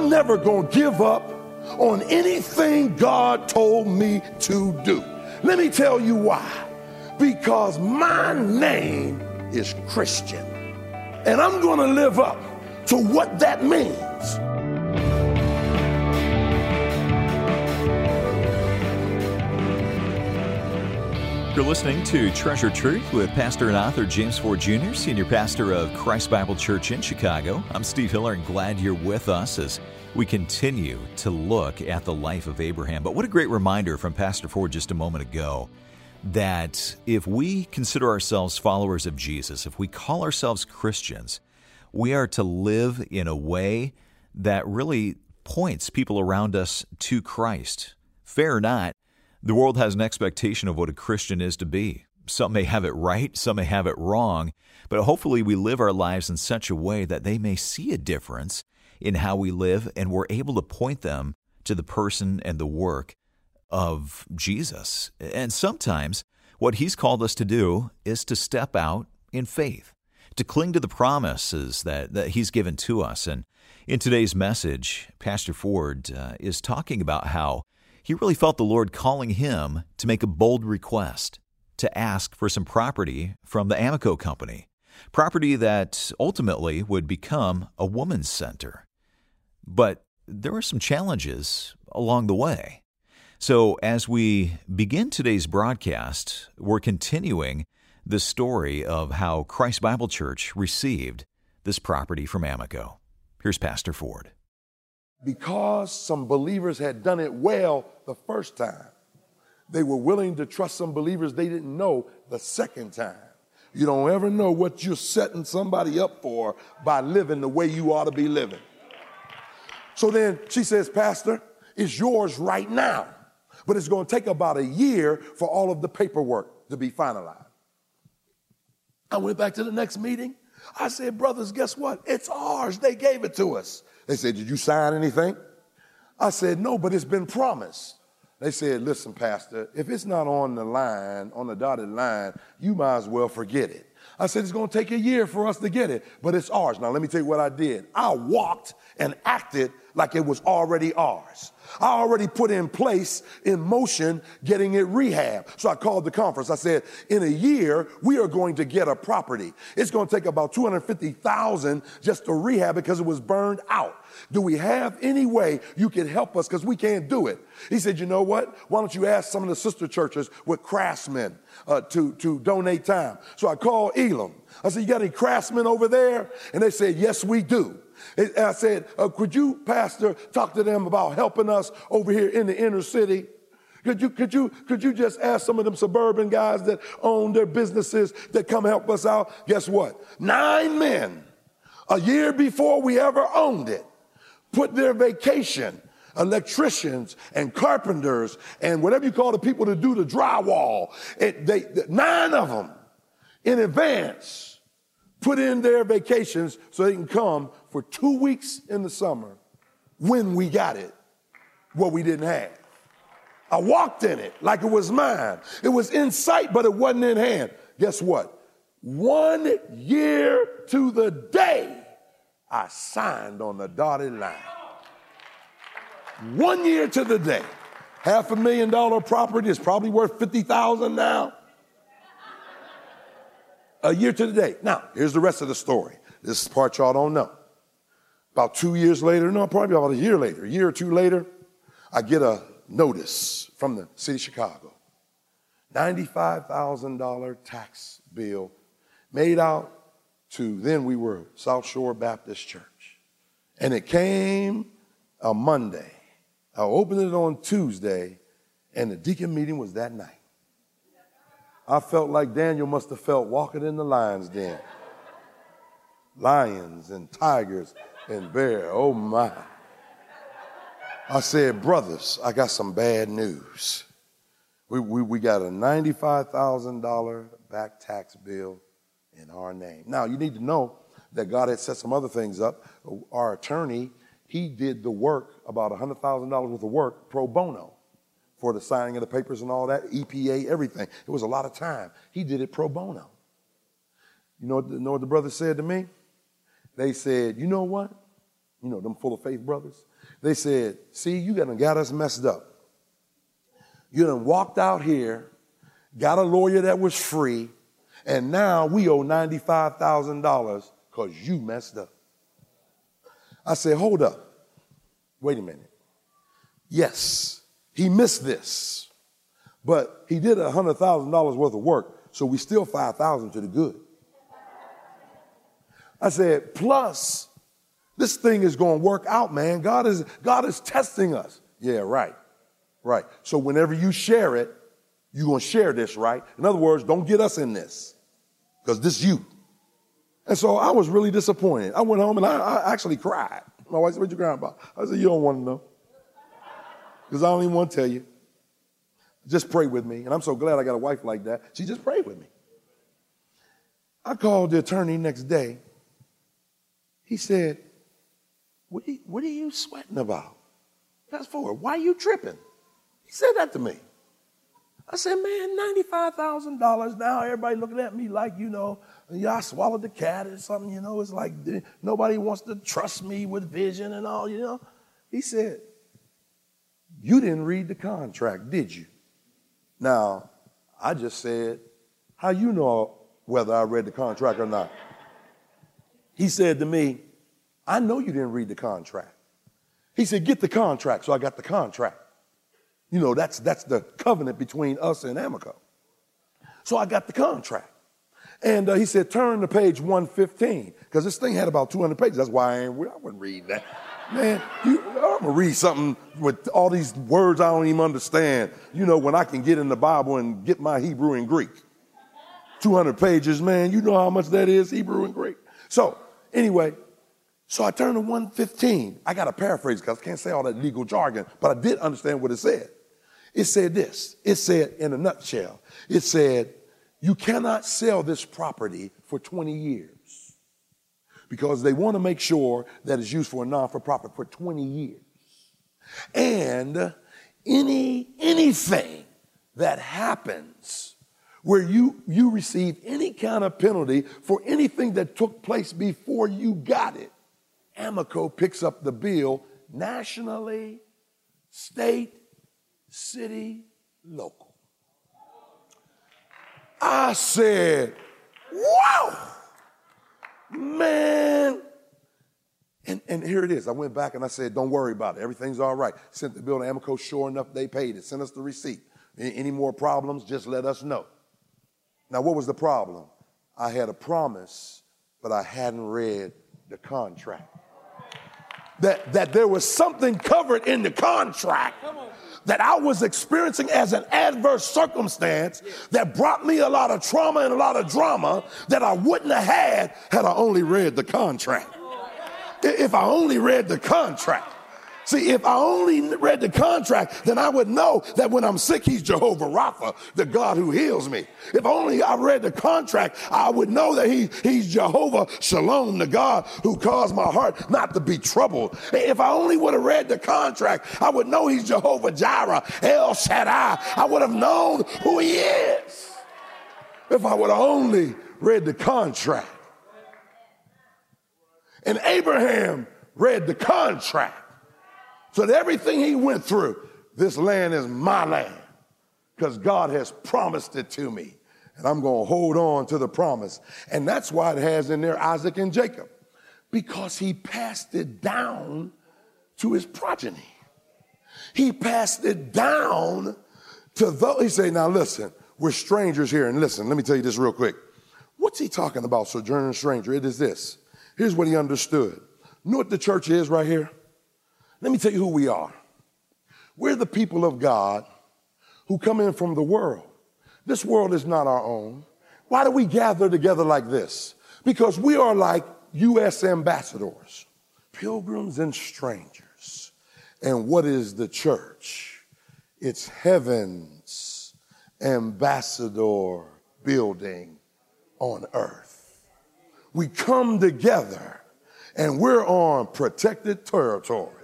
I'm never going to give up on anything God told me to do. Let me tell you why. Because my name is Christian. And I'm going to live up to what that means. You're listening to Treasured Truth with Pastor and author James Ford Jr., Senior Pastor of Christ Bible Church in Chicago. I'm Steve Hiller and glad you're with us as we continue to look at the life of Abraham. But what a great reminder from Pastor Ford just a moment ago that if we consider ourselves followers of Jesus, if we call ourselves Christians, we are to live in a way that really points people around us to Christ. Fair or not, the world has an expectation of what a Christian is to be. Some may have it right, some may have it wrong, but hopefully we live our lives in such a way that they may see a difference in how we live and we're able to point them to the person and the work of Jesus. And sometimes what he's called us to do is to step out in faith, to cling to the promises that, that he's given to us. And in today's message, Pastor Ford uh, is talking about how he really felt the Lord calling him to make a bold request, to ask for some property from the Amoco Company, property that ultimately would become a woman's center. But there were some challenges along the way. So, as we begin today's broadcast, we're continuing the story of how Christ Bible Church received this property from Amoco. Here's Pastor Ford because some believers had done it well the first time, they were willing to trust some believers they didn't know the second time. You don't ever know what you're setting somebody up for by living the way you ought to be living. So then she says, Pastor, it's yours right now, but it's going to take about a year for all of the paperwork to be finalized. I went back to the next meeting. I said, Brothers, guess what? It's ours. They gave it to us. They said, Did you sign anything? I said, No, but it's been promised. They said, Listen, Pastor, if it's not on the line, on the dotted line, you might as well forget it. I said, It's going to take a year for us to get it, but it's ours. Now, let me tell you what I did. I walked and acted like it was already ours. I already put in place, in motion, getting it rehab. So I called the conference. I said, in a year, we are going to get a property. It's going to take about 250,000 just to rehab it because it was burned out. Do we have any way you can help us? Because we can't do it. He said, you know what? Why don't you ask some of the sister churches with craftsmen uh, to, to donate time? So I called Elam. I said, you got any craftsmen over there? And they said, yes, we do. And I said, uh, could you, Pastor, talk to them about helping us over here in the inner city? Could you, could you, could you just ask some of them suburban guys that own their businesses that come help us out? Guess what? Nine men, a year before we ever owned it, put their vacation, electricians and carpenters and whatever you call the people to do the drywall. It, they, nine of them in advance put in their vacations so they can come for two weeks in the summer when we got it, what we didn't have. I walked in it like it was mine. It was in sight, but it wasn't in hand. Guess what? One year to the day, I signed on the dotted line. One year to the day. Half a million dollar property is probably worth 50,000 now. A year to the day. Now, here's the rest of the story. This part y'all don't know. About two years later, no, probably about a year later, a year or two later, I get a notice from the city of Chicago. $95,000 tax bill made out to then we were South Shore Baptist Church. And it came a Monday. I opened it on Tuesday, and the deacon meeting was that night. I felt like Daniel must have felt walking in the lion's den. Lions and tigers and bear. Oh my. I said, brothers, I got some bad news. We, we, we got a $95,000 back tax bill in our name. Now, you need to know that God had set some other things up. Our attorney, he did the work, about $100,000 worth of work pro bono for the signing of the papers and all that, EPA, everything. It was a lot of time. He did it pro bono. You know, know what the brother said to me? They said, you know what? you know, them full of faith brothers. They said, see, you done got us messed up. You done walked out here, got a lawyer that was free, and now we owe $95,000 because you messed up. I said, hold up. Wait a minute. Yes, he missed this, but he did $100,000 worth of work, so we still 5,000 to the good. I said, plus, this thing is going to work out, man. God is, God is testing us. Yeah, right. Right. So whenever you share it, you're going to share this, right? In other words, don't get us in this because this you. And so I was really disappointed. I went home and I, I actually cried. My wife said, What you crying about? I said, You don't want to know. Because I don't even want to tell you. Just pray with me. And I'm so glad I got a wife like that. She just prayed with me. I called the attorney next day. He said, What are you, what are you sweating about? Fast forward. Why are you tripping? He said that to me. I said, man, $95,000 now. Everybody looking at me like, you know, yeah, I swallowed the cat or something, you know. It's like nobody wants to trust me with vision and all, you know. He said, you didn't read the contract, did you? Now, I just said, how you know whether I read the contract or not? He said to me, I know you didn't read the contract. He said, get the contract. So I got the contract. You know, that's, that's the covenant between us and Amoco. So I got the contract. And uh, he said, turn to page 115, because this thing had about 200 pages. That's why I, ain't, I wouldn't read that. Man, you, I'm going to read something with all these words I don't even understand, you know, when I can get in the Bible and get my Hebrew and Greek. 200 pages, man, you know how much that is, Hebrew and Greek. So, anyway, so I turned to 115. I got to paraphrase because I can't say all that legal jargon, but I did understand what it said. It said this it said, in a nutshell, it said, you cannot sell this property for 20 years because they want to make sure that it's used for a non for profit for 20 years. And any anything that happens where you, you receive any kind of penalty for anything that took place before you got it, Amoco picks up the bill nationally, state, city, local. I said, wow, man. And, and here it is. I went back and I said, don't worry about it. Everything's all right. Sent the bill to Amoco. Sure enough, they paid it. Sent us the receipt. Any more problems, just let us know. Now, what was the problem? I had a promise, but I hadn't read the contract. That, that there was something covered in the contract that I was experiencing as an adverse circumstance that brought me a lot of trauma and a lot of drama that I wouldn't have had had I only read the contract. If I only read the contract. See, if I only read the contract, then I would know that when I'm sick, he's Jehovah Rapha, the God who heals me. If only I read the contract, I would know that he, he's Jehovah Shalom, the God who caused my heart not to be troubled. If I only would have read the contract, I would know he's Jehovah Jireh, El Shaddai. I would have known who he is. If I would have only read the contract. And Abraham read the contract. So that everything he went through, this land is my land because God has promised it to me. And I'm going to hold on to the promise. And that's why it has in there Isaac and Jacob because he passed it down to his progeny. He passed it down to those. He said, Now listen, we're strangers here. And listen, let me tell you this real quick. What's he talking about, sojourner stranger? It is this. Here's what he understood. Know what the church is right here? Let me tell you who we are. We're the people of God who come in from the world. This world is not our own. Why do we gather together like this? Because we are like U.S. ambassadors, pilgrims and strangers. And what is the church? It's heaven's ambassador building on earth. We come together and we're on protected territory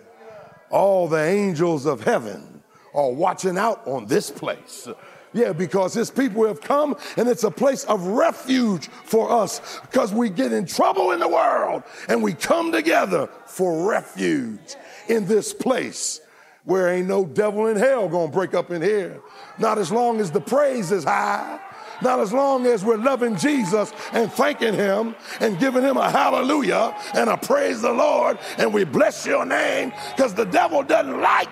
all the angels of heaven are watching out on this place. Yeah, because his people have come and it's a place of refuge for us because we get in trouble in the world and we come together for refuge in this place where ain't no devil in hell gonna break up in here. Not as long as the praise is high. Not as long as we're loving Jesus and thanking Him and giving Him a hallelujah and a praise the Lord and we bless your name because the devil doesn't like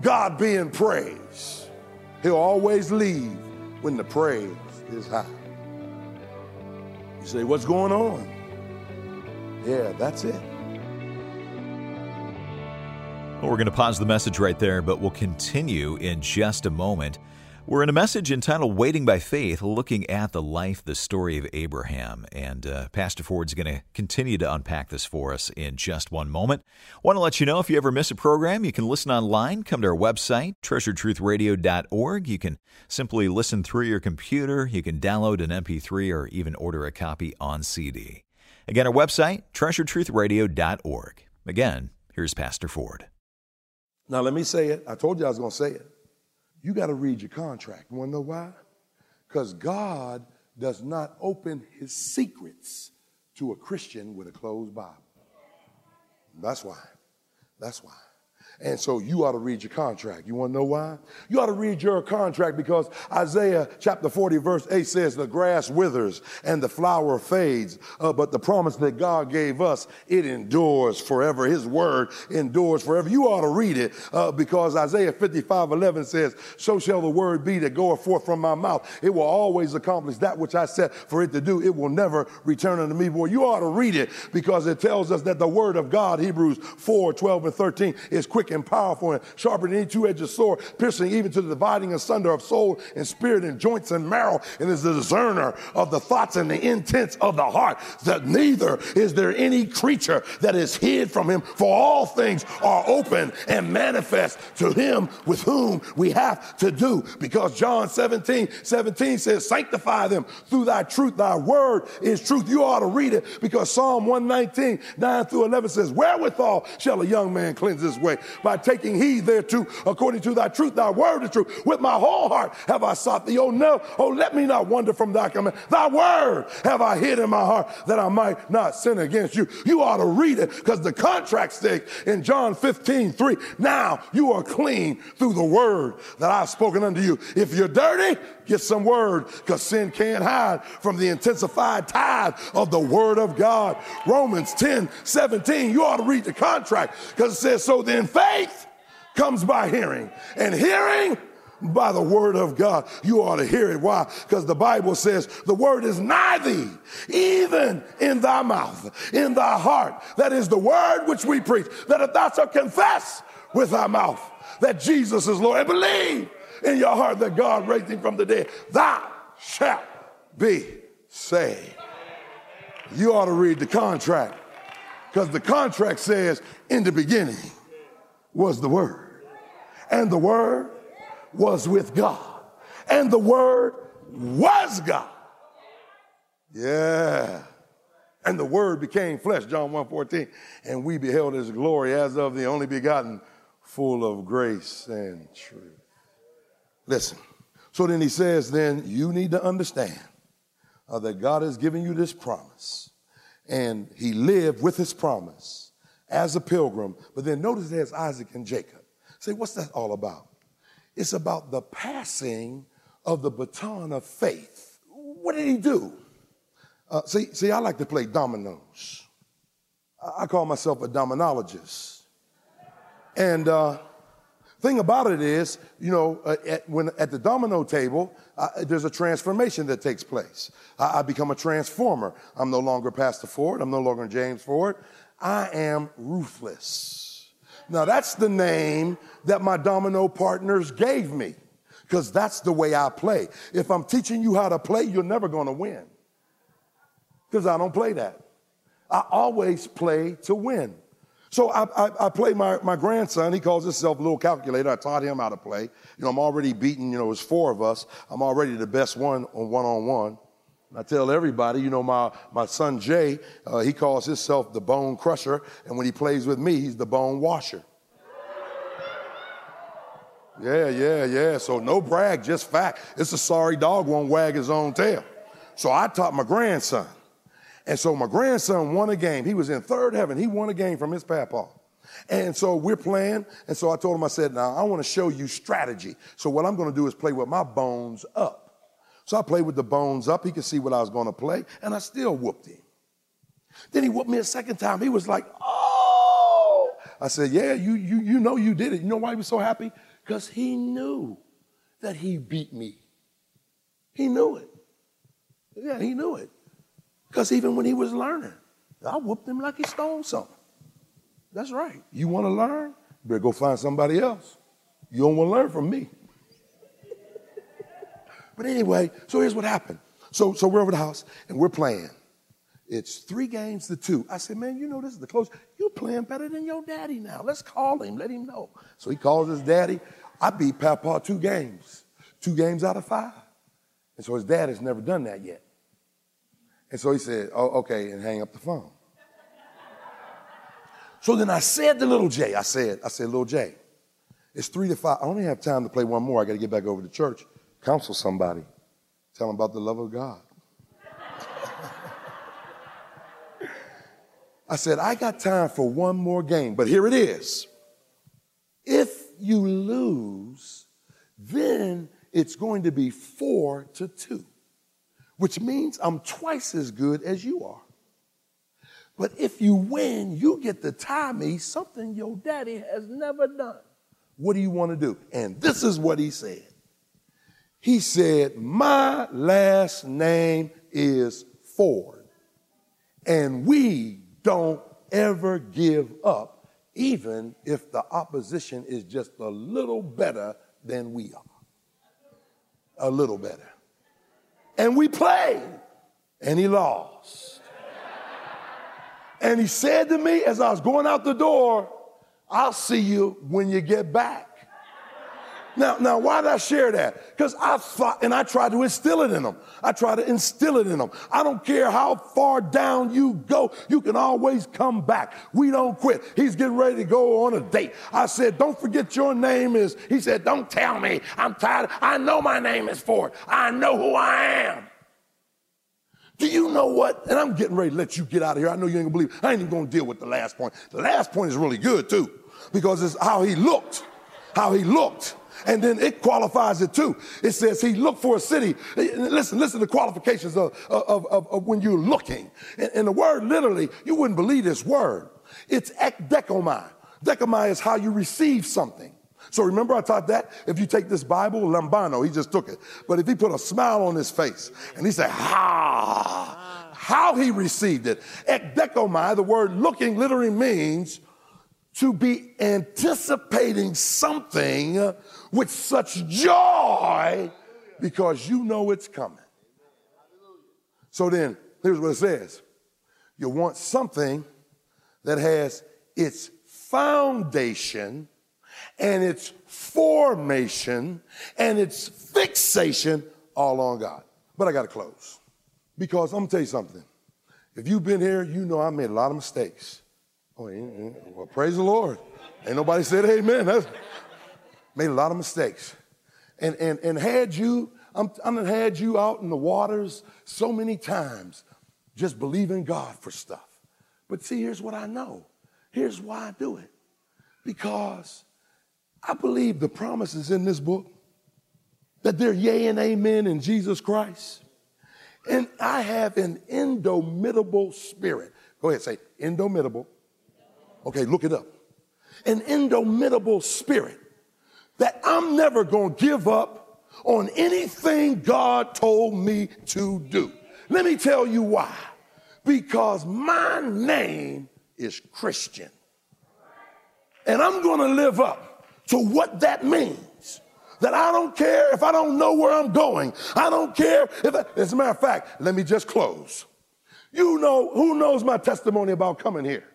God being praised. He'll always leave when the praise is high. You say, What's going on? Yeah, that's it. Well, we're going to pause the message right there, but we'll continue in just a moment. We're in a message entitled Waiting by Faith, looking at the life, the story of Abraham. And uh, Pastor Ford's going to continue to unpack this for us in just one moment. Want to let you know if you ever miss a program, you can listen online. Come to our website, treasuredtruthradio.org. You can simply listen through your computer. You can download an MP3 or even order a copy on CD. Again, our website, treasuredtruthradio.org. Again, here's Pastor Ford. Now, let me say it. I told you I was going to say it. You got to read your contract. Want to know why? Because God does not open his secrets to a Christian with a closed Bible. That's why. That's why. And so you ought to read your contract. You want to know why? You ought to read your contract because Isaiah chapter 40, verse 8 says, The grass withers and the flower fades, uh, but the promise that God gave us, it endures forever. His word endures forever. You ought to read it uh, because Isaiah 55, 11 says, So shall the word be that goeth forth from my mouth. It will always accomplish that which I set for it to do. It will never return unto me. Boy, you ought to read it because it tells us that the word of God, Hebrews 4, 12, and 13, is quick and powerful and sharper than any two-edged sword, piercing even to the dividing asunder of soul and spirit and joints and marrow, and is the discerner of the thoughts and the intents of the heart. That neither is there any creature that is hid from him, for all things are open and manifest to him with whom we have to do. Because John 17, 17 says, sanctify them through thy truth. Thy word is truth. You ought to read it because Psalm 119, 9 through 11 says, wherewithal shall a young man cleanse his way? By taking heed thereto, according to thy truth, thy word is true. With my whole heart have I sought thee. Oh no, oh let me not wander from thy command. Thy word have I hid in my heart that I might not sin against you. You ought to read it because the contract says in John 15, 3, now you are clean through the word that I've spoken unto you. If you're dirty, get some word because sin can't hide from the intensified tide of the word of God. Romans 10, 17, you ought to read the contract because it says, so then faith comes by hearing, and hearing by the word of God. You ought to hear it. Why? Because the Bible says the word is nigh thee, even in thy mouth, in thy heart. That is the word which we preach. That if thou shalt confess with thy mouth that Jesus is Lord and believe in your heart that God raised him from the dead, thou shalt be saved. You ought to read the contract because the contract says in the beginning was the word and the Word was with God, and the Word was God. Yeah. And the Word became flesh, John 1:14, and we beheld his glory as of the only begotten, full of grace and truth. Listen. So then he says, then you need to understand uh, that God has given you this promise, and he lived with his promise as a pilgrim. But then notice there's Isaac and Jacob. Say, what's that all about? It's about the passing of the baton of faith. What did he do? Uh, see, see, I like to play dominoes. I, call myself a dominologist. And uh, thing about it is, you know, uh, at, when at the domino table, uh, there's a transformation that takes place. I, I, become a transformer. I'm no longer Pastor Ford. I'm no longer James Ford. I am ruthless. Now, that's the name that my domino partners gave me because that's the way I play. If I'm teaching you how to play, you're never going to win because I don't play that. I always play to win. So I, I, I, play my, my grandson. He calls himself little calculator. I taught him how to play. You know, I'm already beaten. you know, there's four of us. I'm already the best one on one on one. I tell everybody, you know, my, my son Jay, uh, he calls himself the bone crusher. And when he plays with me, he's the bone washer. Yeah, yeah, yeah. So no brag, just fact. It's a sorry dog won't wag his own tail. So I taught my grandson. And so my grandson won a game. He was in third heaven. He won a game from his papa. And so we're playing. And so I told him, I said, now I want to show you strategy. So what I'm going to do is play with my bones up. So I played with the bones up. He could see what I was going to play. And I still whooped him. Then he whooped me a second time. He was like, oh. I said, yeah, you, you, you know you did it. You know why he was so happy? Because he knew that he beat me. He knew it. Yeah, he knew it. Because even when he was learning, I whooped him like he stole something. That's right. You want to learn? Better go find somebody else. You don't want to learn from me. But anyway, so here's what happened. So, so we're over the house and we're playing. It's three games to two. I said, man, you know this is the close. You're playing better than your daddy now. Let's call him, let him know. So he calls his daddy. I beat Papa two games, two games out of five. And so his dad has never done that yet. And so he said, oh, okay, and hang up the phone. So then I said to little Jay, I said, I said, little Jay, it's three to five. I only have time to play one more. I got to get back over to church, counsel somebody, tell them about the love of God. I said, I got time for one more game, but here it is. If you lose, then it's going to be four to two which means I'm twice as good as you are. But if you win, you get to tie me something your daddy has never done. What do you want to do? And this is what he said. He said, My last name is Ford, and we don't ever give up, even if the opposition is just a little better than we are. A little better and we played, and he lost. And he said to me as I was going out the door, I'll see you when you get back. Now, now, why did I share that? Because I thought, and I tried to instill it in them. I try to instill it in them. I don't care how far down you go, you can always come back. We don't quit. He's getting ready to go on a date. I said, don't forget your name is, he said, don't tell me. I'm tired. I know my name is Ford. I know who I am. Do you know what? And I'm getting ready to let you get out of here. I know you ain't gonna believe. I ain't even gonna deal with the last point. The last point is really good too, because it's how he looked. How he looked. And then it qualifies it too. It says he looked for a city. Eh, listen, listen to the qualifications of, of, of, of when you're looking. And, and, the word literally, you wouldn't believe this word. It's ekdekomai. Dekomai is how you receive something. So remember I taught that? If you take this Bible, lambano, he just took it. But if he put a smile on his face and he said, ha, how he received it. Ekdekomai, the word looking literally means to be anticipating something with such joy because you know it's coming. So then, here's what it says you want something that has its foundation and its formation and its fixation all on God. But I got to close because I'm going to tell you something. If you've been here, you know I made a lot of mistakes. Oh, well, praise the Lord. Ain't nobody said amen. That's, made a lot of mistakes. And, and, and had you, I'm, I'm had you out in the waters so many times just believing God for stuff. But see, here's what I know. Here's why I do it. Because I believe the promises in this book that they're yea and amen in Jesus Christ. And I have an indomitable spirit. Go ahead, say indomitable Okay, look it up. An indomitable spirit that I'm never going to give up on anything God told me to do. Let me tell you why. Because my name is Christian. And I'm going to live up to what that means. That I don't care if I don't know where I'm going. I don't care if, I, as a matter of fact, let me just close. You know, who knows my testimony about coming here?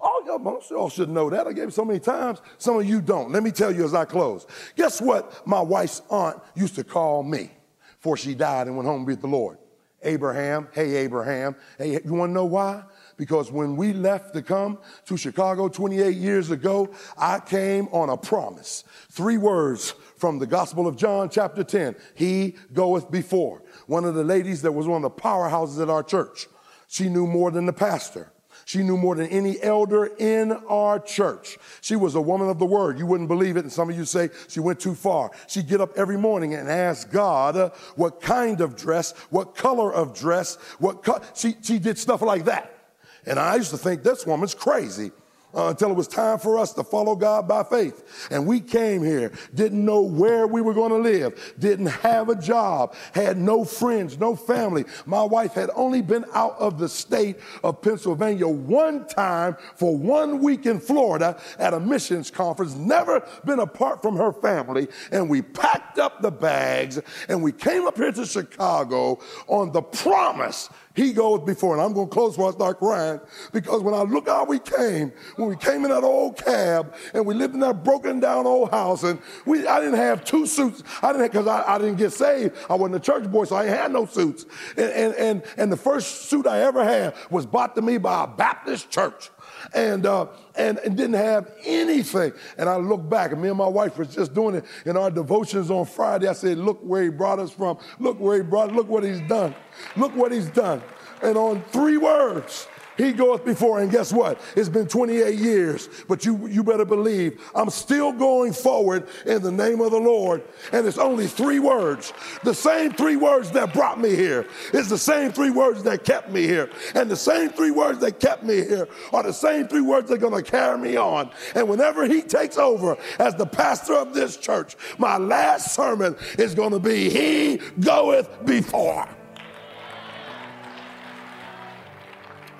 All y'all, most y'all should know that. I gave it so many times. Some of you don't. Let me tell you as I close. Guess what my wife's aunt used to call me before she died and went home with the Lord? Abraham. Hey, Abraham. Hey, you want to know why? Because when we left to come to Chicago 28 years ago, I came on a promise. Three words from the Gospel of John, chapter 10 He goeth before. One of the ladies that was one of the powerhouses at our church, she knew more than the pastor. She knew more than any elder in our church. She was a woman of the word. You wouldn't believe it. And some of you say she went too far. She'd get up every morning and ask God uh, what kind of dress, what color of dress, what she, she did stuff like that. And I used to think this woman's crazy uh, until it was time for us to follow God by faith. And we came here, didn't know where we were going to live, didn't have a job, had no friends, no family. My wife had only been out of the state of Pennsylvania one time for one week in Florida at a missions conference, never been apart from her family. And we packed up the bags and we came up here to Chicago on the promise he goes before. And I'm going to close before I start crying because when I look how we came, when we came in that old cab and we lived in that broken down old house and we, I didn't have two suits. I didn't, because I, I, didn't get saved. I wasn't a church boy, so I had no suits. And, and, and, and the first suit I ever had was bought to me by a Baptist church and, uh, and, and didn't have anything. And I look back, and me and my wife was just doing it in our devotions on Friday. I said, Look where he brought us from. Look where he brought, look what he's done. Look what he's done. And on three words, he goeth before, and guess what? It's been 28 years, but you, you better believe I'm still going forward in the name of the Lord. And it's only three words. The same three words that brought me here is the same three words that kept me here. And the same three words that kept me here are the same three words that are going to carry me on. And whenever he takes over as the pastor of this church, my last sermon is going to be He goeth before.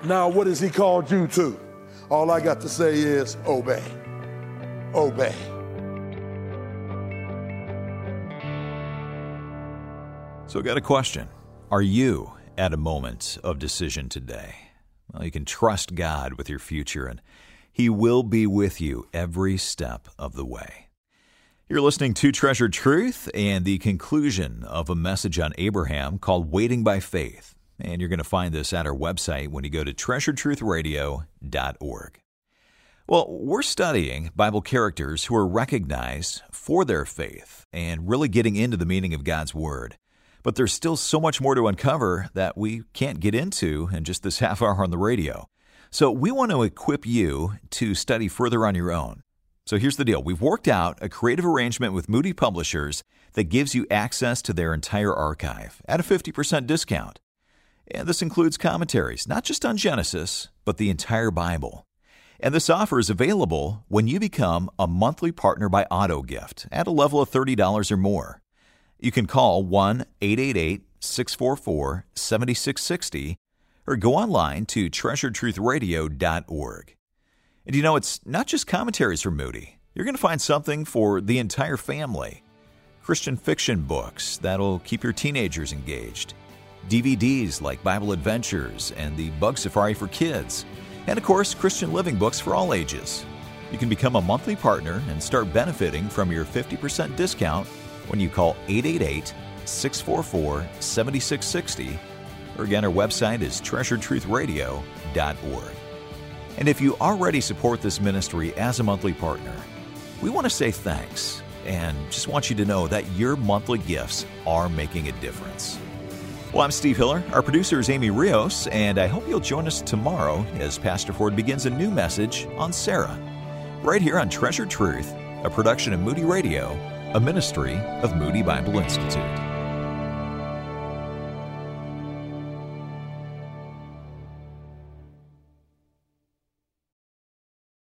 Now, what has he called you to? All I got to say is obey. Obey. So, I got a question. Are you at a moment of decision today? Well, you can trust God with your future, and He will be with you every step of the way. You're listening to Treasured Truth and the conclusion of a message on Abraham called Waiting by Faith. And you're going to find this at our website when you go to treasuredtruthradio.org. Well, we're studying Bible characters who are recognized for their faith and really getting into the meaning of God's Word. But there's still so much more to uncover that we can't get into in just this half hour on the radio. So we want to equip you to study further on your own. So here's the deal we've worked out a creative arrangement with Moody Publishers that gives you access to their entire archive at a 50% discount. And this includes commentaries, not just on Genesis, but the entire Bible. And this offer is available when you become a monthly partner by AutoGift at a level of $30 or more. You can call 1 888 644 7660 or go online to treasuredtruthradio.org. And you know, it's not just commentaries from Moody. You're going to find something for the entire family. Christian fiction books that'll keep your teenagers engaged DVDs like Bible Adventures and the Bug Safari for Kids, and of course, Christian living books for all ages. You can become a monthly partner and start benefiting from your 50% discount when you call 888 644 7660. Or again, our website is treasuredtruthradio.org. And if you already support this ministry as a monthly partner, we want to say thanks and just want you to know that your monthly gifts are making a difference. Well, I'm Steve Hiller. Our producer is Amy Rios, and I hope you'll join us tomorrow as Pastor Ford begins a new message on Sarah, right here on Treasured Truth, a production of Moody Radio, a ministry of Moody Bible Institute.